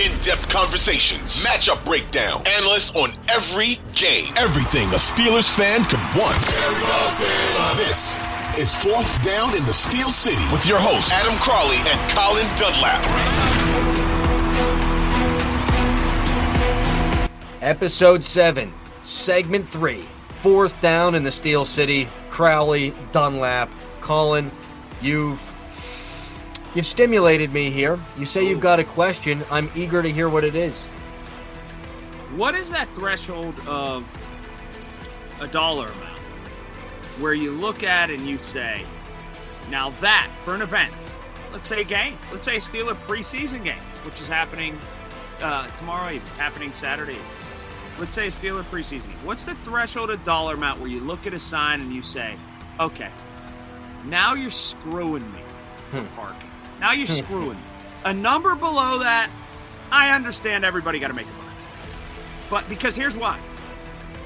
In-depth conversations, matchup breakdown, analysts on every game. Everything a Steelers fan could want. This is Fourth Down in the Steel City with your hosts, Adam Crowley and Colin Dunlap. Episode 7, Segment 3, Fourth Down in the Steel City, Crowley, Dunlap, Colin, you've You've stimulated me here. You say you've got a question. I'm eager to hear what it is. What is that threshold of a dollar amount where you look at and you say, now that for an event, let's say a game, let's say a Steeler preseason game, which is happening uh, tomorrow evening, happening Saturday. Evening. Let's say a Steeler preseason game. What's the threshold of dollar amount where you look at a sign and you say, okay, now you're screwing me for Hmm. parking. Now you're screwing. A number below that, I understand everybody got to make a buck. But because here's why.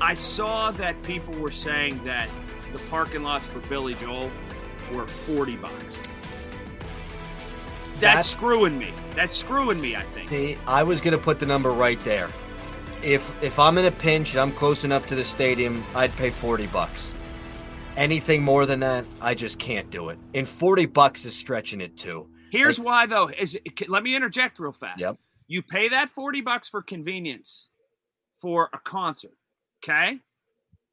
I saw that people were saying that the parking lots for Billy Joel were 40 bucks. That's, That's- screwing me. That's screwing me, I think. See, I was going to put the number right there. If if I'm in a pinch and I'm close enough to the stadium, I'd pay 40 bucks. Anything more than that, I just can't do it. And 40 bucks is stretching it too. Here's Like- why though. Is it, let me interject real fast. Yep. You pay that 40 bucks for convenience for a concert, okay?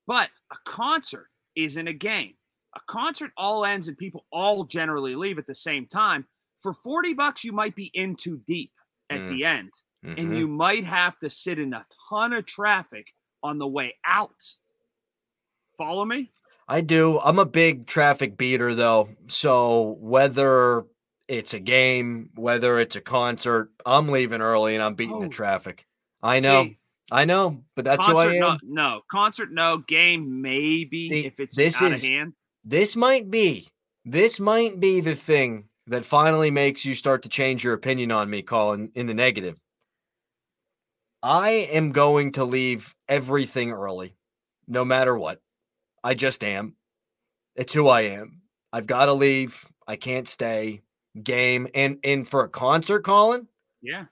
But a concert isn't a game. A concert all ends and people all generally leave at the same time. For 40 bucks you might be in too deep at Mm. the end and Mhm. you might have to sit in a ton of traffic on the way out. Follow me? I do. I'm a big traffic beater though. So whether it's a game, whether it's a concert, I'm leaving early and I'm beating the Oh. traffic. I know. See, I know, but that's who I am. no, no. Concert, no. Game, maybe See, if it's this out is- of hand. This might be this might be the thing that finally makes you start to change your opinion on me, Colin, in the negative. I am going to leave everything early, no matter what. I just am. It's who I am. I've got to leave. I can't stay. Game and and for a concert, Colin, Yeah.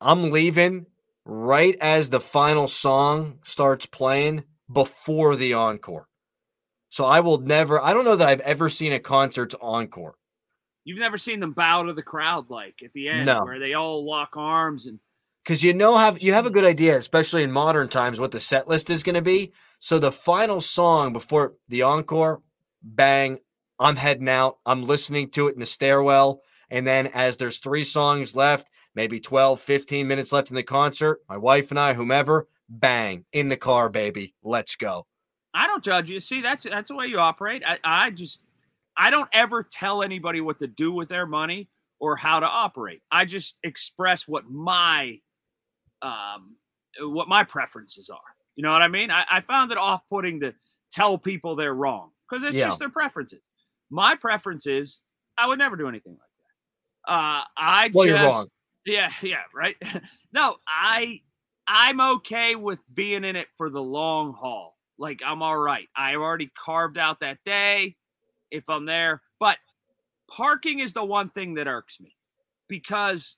I'm leaving right as the final song starts playing before the encore. So I will never, I don't know that I've ever seen a concert's encore. You've never seen them bow to the crowd like at the end No. where they all lock arms and Because you know have you have a good idea, especially in modern times, what the set list is going to be. So the final song before the encore, bang, I'm heading out. I'm listening to it in the stairwell. And then as there's three songs left, maybe 12, 15 minutes left in the concert, my wife and I, whomever, bang, in the car, baby. Let's go. I don't judge you. See, that's that's the way you operate. I, I just I don't ever tell anybody what to do with their money or how to operate. I just express what my um what my preferences are. You know what I mean? I, I found it off putting to tell people they're wrong because it's Yeah. just their preferences. My preference is I would never do anything like that. Uh I Well, just you're wrong. yeah, yeah, right. no, I I'm okay with being in it for the long haul. Like I'm all right. I've already carved out that day if I'm there. But parking is the one thing that irks me because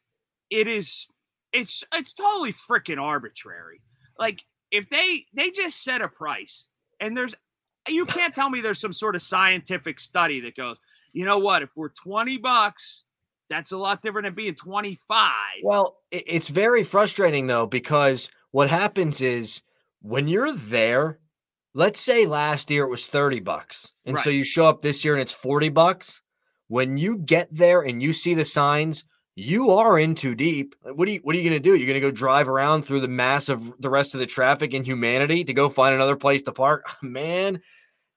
it is it's it's totally freaking arbitrary. Like if they they just set a price and there's you can't tell me there's some sort of scientific study that goes, you know what, if we're 20 bucks That's a lot different than being 25. Well, it's very frustrating though because what happens is when you're there, let's say last year it was 30 bucks. And right. so you show up this year and it's 40 bucks. When you get there and you see the signs, you are in too deep. What are you what are you gonna do? You're gonna go drive around through the mass of the rest of the traffic and humanity to go find another place to park? Man,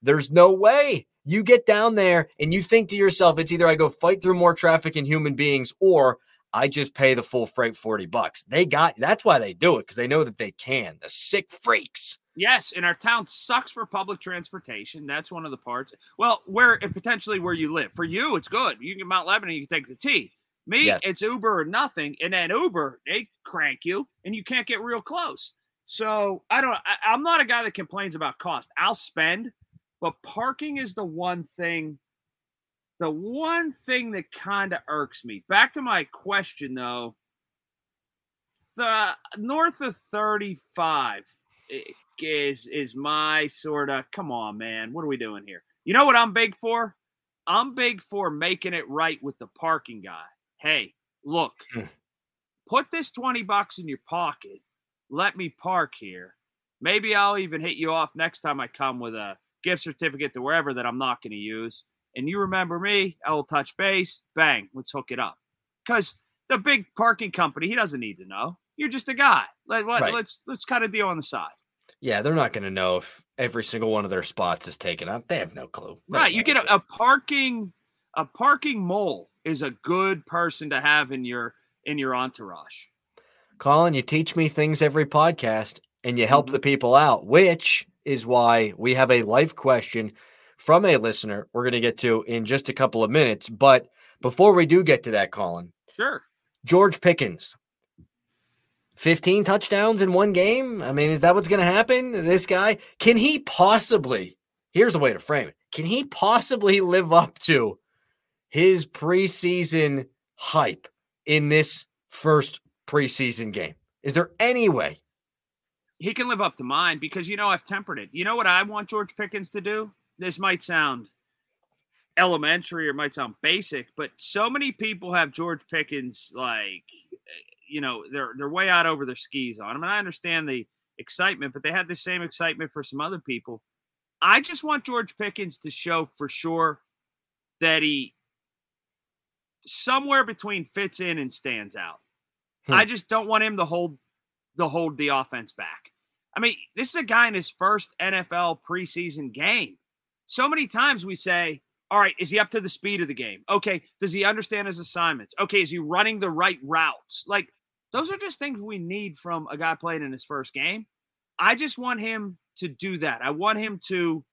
there's no way. You get down there and you think to yourself, it's either I go fight through more traffic and human beings or I just pay the full freight 40 bucks. They got that's why they do it because they know that they can. The sick freaks. Yes, and our town sucks for public transportation. That's one of the parts. Well, where and potentially where you live. For you, it's good. You can Mount Lebanon, you can take the T. Me, yes. it's Uber or nothing. And then Uber, they crank you and you can't get real close. So I don't I, I'm not a guy that complains about cost. I'll spend, but parking is the one thing the one thing that kind of irks me, back to my question though, the north of 35 is is my sort of come on, man. What are we doing here? You know what I'm big for? I'm big for making it right with the parking guy. Hey, look, hmm. put this 20 bucks in your pocket. Let me park here. Maybe I'll even hit you off next time I come with a gift certificate to wherever that I'm not going to use and you remember me, I will touch base, bang, let's hook it up. Because the big parking company, he doesn't need to know. You're just a guy. Let, let, right. Let's let's cut a deal on the side. Yeah, they're not going to know if every single one of their spots is taken up. They have no clue. right, you get a, a parking a parking mole is a good person to have in your in your entourage. Colin, you teach me things every podcast and you help mm-hmm. the people out, which is why we have a life question from a listener we're going to get to in just a couple of minutes. But before we do get to that, Colin. Sure. George Pickens. 15 touchdowns in one game? I mean, is that what's going to happen? This guy, can he possibly, here's the way to frame it, can he possibly live up to his preseason hype in this first preseason game? Is there any way? He can live up to mine because, you know, I've tempered it. You know what I want George Pickens to do? this might sound elementary or might sound basic, but so many people have George Pickens like you know they're they're way out over their skis on him. And I understand the excitement, but they had the same excitement for some other people. I just want George Pickens to show for sure that he somewhere between fits in and stands out. Hmm. I just don't want him to hold the hold the offense back. I mean, this is a guy in his first NFL preseason game. So many times we say, all right, is he up to the speed of the game? Okay, does he understand his assignments? Okay, is he running the right routes? Like, those are just things we need from a guy playing in his first game. I just want him to do that. I want him to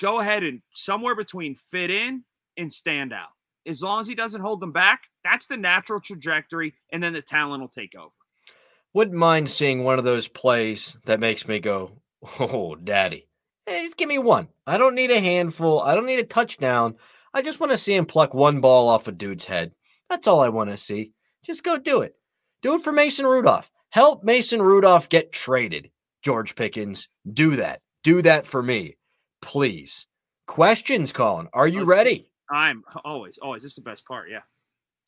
go ahead and somewhere between fit in and stand out. As long as he doesn't hold them back, that's the natural trajectory, and then the talent will take over. Wouldn't mind seeing one of those plays that makes me go, "Oh, daddy." Hey, just give me one. I don't need a handful. I don't need a touchdown. I just want to see him pluck one ball off a dude's head. That's all I want to see. Just go do it. Do it for Mason Rudolph. Help Mason Rudolph get traded. George Pickens, do that. Do that for me, please. Questions, Colin. Are you ready? I'm always, always. This is the best part. Yeah.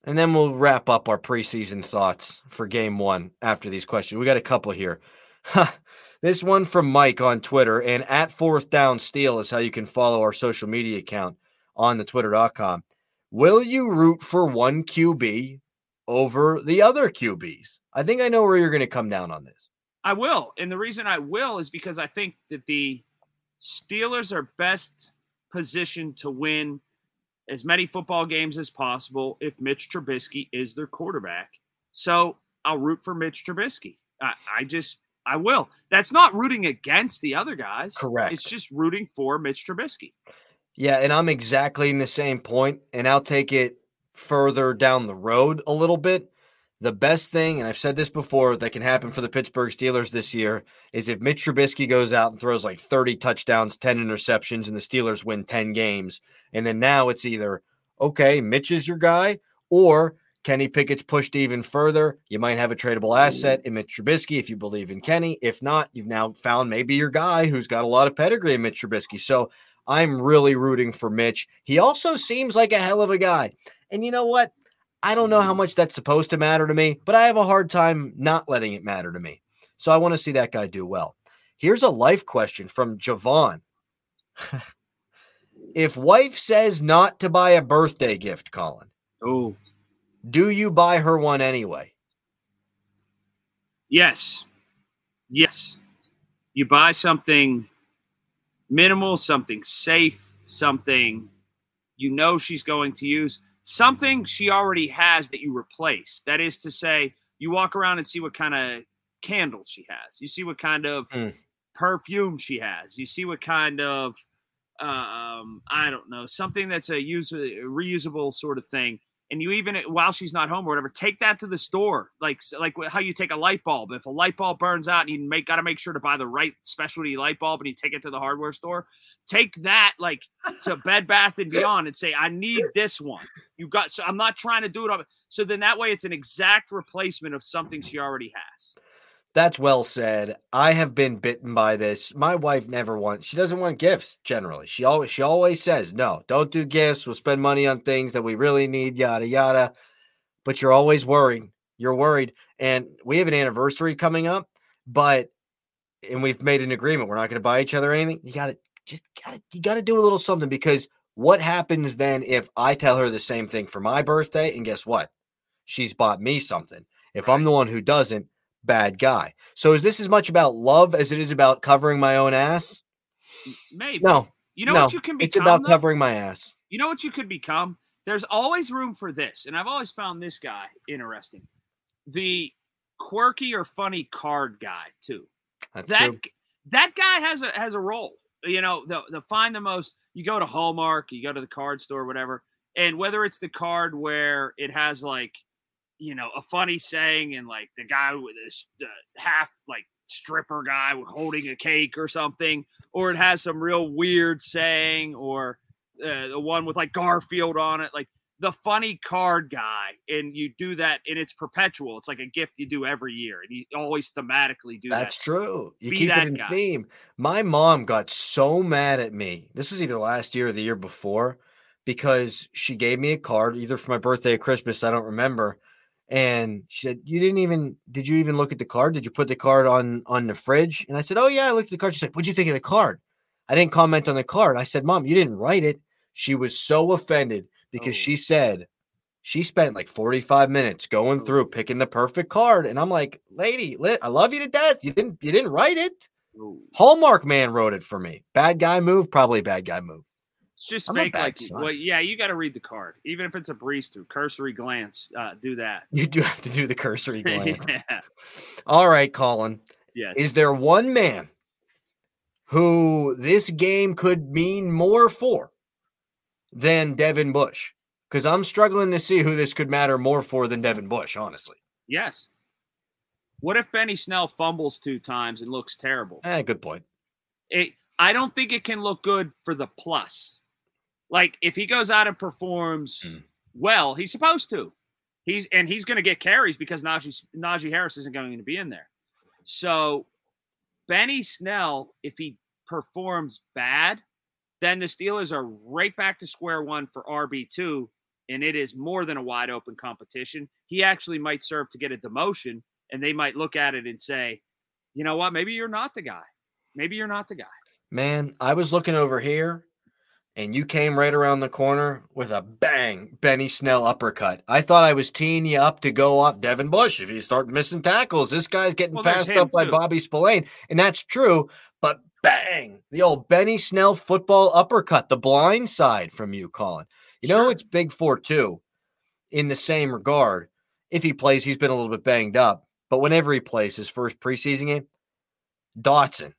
And then we'll wrap up our preseason thoughts for game one after these questions. We got a couple here. This one from Mike on Twitter and at fourth down steel is how you can follow our social media account on the twitter.com. Will you root for one QB over the other QBs? I think I know where you're going to come down on this. I will. And the reason I will is because I think that the Steelers are best positioned to win as many football games as possible if Mitch Trubisky is their quarterback. So I'll root for Mitch Trubisky. I, I just I will. That's not rooting against the other guys. Correct. It's just rooting for Mitch Trubisky. Yeah, and I'm exactly in the same point, and I'll take it further down the road a little bit. The best thing, and I've said this before, that can happen for the Pittsburgh Steelers this year is if Mitch Trubisky goes out and throws like 30 touchdowns, 10 interceptions, and the Steelers win 10 games. And then now it's either, okay, Mitch is your guy, or Kenny Pickett's pushed even further. You might have a tradable asset in Mitch Trubisky if you believe in Kenny. If not, you've now found maybe your guy who's got a lot of pedigree in Mitch Trubisky. So I'm really rooting for Mitch. He also seems like a hell of a guy. And you know what? I don't know how much that's supposed to matter to me, but I have a hard time not letting it matter to me. So I want to see that guy do well. Here's a life question from Javon. if wife says not to buy a birthday gift, Colin, Oh, do you buy her one anyway? yes. Yes. You buy something minimal, something safe, something you know she's going to use, something she already has that you replace. That is to say, you walk around and see what kind of candle she has. You see what kind of Mm. perfume she has. You see what kind of um I don't know, something that's a use a reusable sort of thing. And you even while she's not home or whatever, take that to the store, like like how you take a light bulb. If a light bulb burns out, and you make got to make sure to buy the right specialty light bulb, and you take it to the hardware store. Take that like to Bed Bath and Beyond and say, I need this one. You got so I'm not trying to do it on. So then that way it's an exact replacement of something she already has. That's well said. I have been bitten by this. My wife never wants she doesn't want gifts generally. She always she always says, "No, don't do gifts. We'll spend money on things that we really need, yada yada." But you're always worried. You're worried. And we have an anniversary coming up, but and we've made an agreement. We're not going to buy each other anything. You got to just got to you got to do a little something because what happens then if I tell her the same thing for my birthday and guess what? She's bought me something. If I'm the one who doesn't, bad guy. So is this as much about love as it is about covering my own ass? Maybe. No. You know no, what you can become? It's about though? covering my ass. You know what you could become? There's always room for this. And I've always found this guy interesting. The quirky or funny card guy, too. That's That true. that guy has a has a role. You know, the the find the most you go to Hallmark, you go to the card store, whatever, and whether it's the card where it has like, you know, a funny saying and like the guy with this uh, half like stripper guy holding a cake or something, or it has some real weird saying, or uh, the one with like Garfield on it, like the funny card guy, and you do that, and it's perpetual. It's like a gift you do every year, and you always thematically do that. That's true. You Be keep it in guy. theme. My mom got so mad at me. This was either last year or the year before because she gave me a card either for my birthday or Christmas. I don't remember. And she said, "You didn't even did you even look at the card? Did you put the card on on the fridge?" And I said, "Oh yeah, I looked at the card." She said, "What'd you think of the card?" I didn't comment on the card. I said, "Mom, you didn't write it." She was so offended because Oh. she said she spent like 45 minutes going Oh. through picking the perfect card and i'm like lady i love you to death you didn't you didn't write it Ooh. hallmark man wrote it for me bad guy move probably bad guy move It's just I'm fake like son. well, yeah, you got to read the card, even if it's a breeze through, cursory glance. Uh, do that. you do have to do the cursory glance yeah. all right colin Yes. is there one man who this game could mean more for than devin bush because i'm struggling to see who this could matter more for than devin bush honestly yes. What if Benny Snell fumbles two times and looks terrible? eh, good point It, I don't think it can look good for the plus. Like if he goes out and performs Mm. well, he's supposed to. He's and he's going to get carries because Najee Najee Harris isn't going to be in there. So Benny Snell, if he performs bad, then the Steelers are right back to square one for RB two, and it is more than a wide open competition. He actually might serve to get a demotion, and they might look at it and say, you know what, maybe you're not the guy. Maybe you're not the guy. Man, I was looking over here and you came right around the corner with a bang, Benny Snell uppercut. I thought I was teeing you up to go off Devin Bush. If you start missing tackles, this guy's getting Well, passed up by. Bobby Spillane. And that's true, but bang, the old Benny Snell football uppercut, the blind side from you, Colin. You know, Sure. it's big four too, in the same regard. If he plays, he's been a little bit banged up, but whenever he plays his first preseason game, Dotson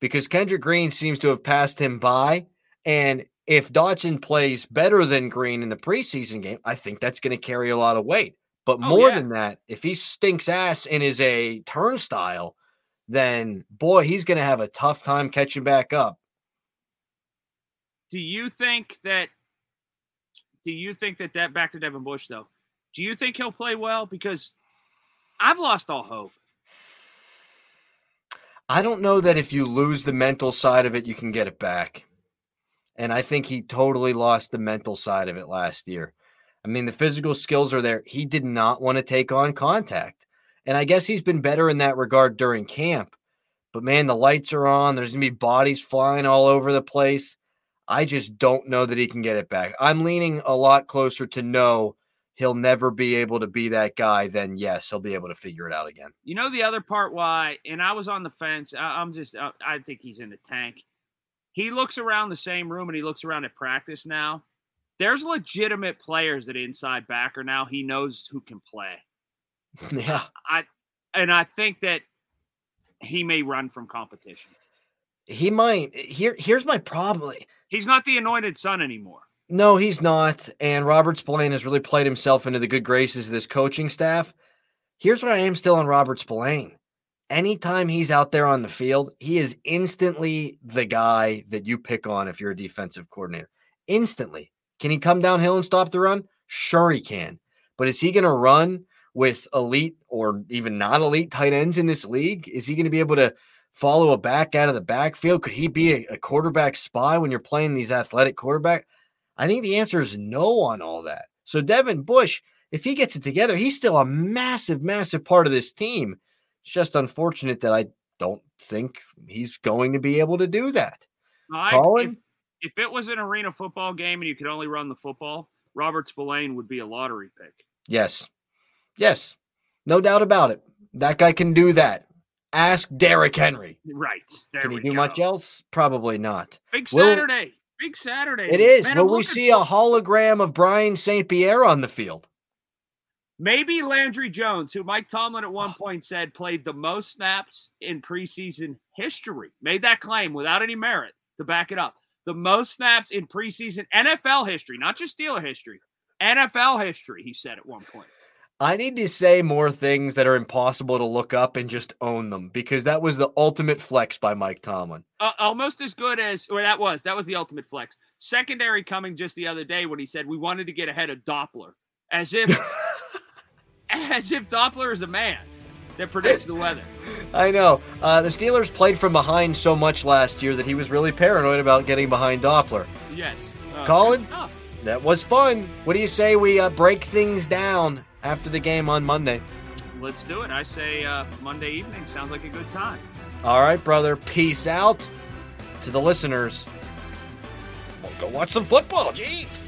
because Kendrick Green seems to have passed him by. And if Dotson plays better than Green in the preseason game, I think that's going to carry a lot of weight. But Oh, more yeah. than that, if he stinks ass and is a turnstile, then boy, he's going to have a tough time catching back up. Do you think that? Do you think that that back to Devin Bush though? Do you think he'll play well? Because I've lost all hope. I don't know that if you lose the mental side of it, you can get it back. And I think he totally lost the mental side of it last year. I mean, the physical skills are there. He did not want to take on contact. And I guess he's been better in that regard during camp. But man, the lights are on. There's going to be bodies flying all over the place. I just don't know that he can get it back. I'm leaning a lot closer to no, he'll never be able to be that guy. Then yes, he'll be able to figure it out again. You know the other part why, and I was on the fence. I, am just, I, I think he's in the tank. He looks around the same room and he looks around at practice now. There's legitimate players that inside backer now he knows who can play. Yeah. I and I think that he may run from competition. He might. Here here's my problem. He's not the anointed son anymore. No, he's not. And Robert Spillane has really played himself into the good graces of this coaching staff. Here's what I am still on Robert Spillane. Anytime he's out there on the field, he is instantly the guy that you pick on if you're a defensive coordinator. Instantly. Can he come downhill and stop the run? Sure, he can. But is he going to run with elite or even not elite tight ends in this league? Is he going to be able to follow a back out of the backfield? Could he be a, a quarterback spy when you're playing these athletic quarterback? I think the answer is no on all that. So Devin Bush, if he gets it together, he's still a massive, massive part of this team. It's just unfortunate that I don't think he's going to be able to do that. I, Colin? If, if, it was an arena football game and you could only run the football, Robert Spillane would be a lottery pick. Yes. Yes. No doubt about it. That guy can do that. Ask Derrick Henry. Right. Can he do go. much else? Probably not. Big Saturday. Will, Big Saturday. It is. Man, Will we see a hologram of Brian St. Pierre on the field? Maybe Landry Jones, who Mike Tomlin at one point said played the most snaps in preseason history, made that claim without any merit to back it up. The most snaps in preseason NFL history, not just Steeler history, NFL history, he said at one point. I need to say more things that are impossible to look up and just own them because that was the ultimate flex by Mike Tomlin. Uh, almost as good as, or that was, that was the ultimate flex. Secondary coming just the other day when he said we wanted to get ahead of Doppler, as if, as if Doppler is a man that predicts the weather. I know. Uh, the Steelers played from behind so much last year that he was really paranoid about getting behind Doppler. Yes. Uh, Colin, that was fun. What do you say we uh, break things down after the game on Monday. Let's do it. I say uh, Monday evening sounds like a good time. All right, brother. Peace out to the listeners. We'll go watch some football. Jeez.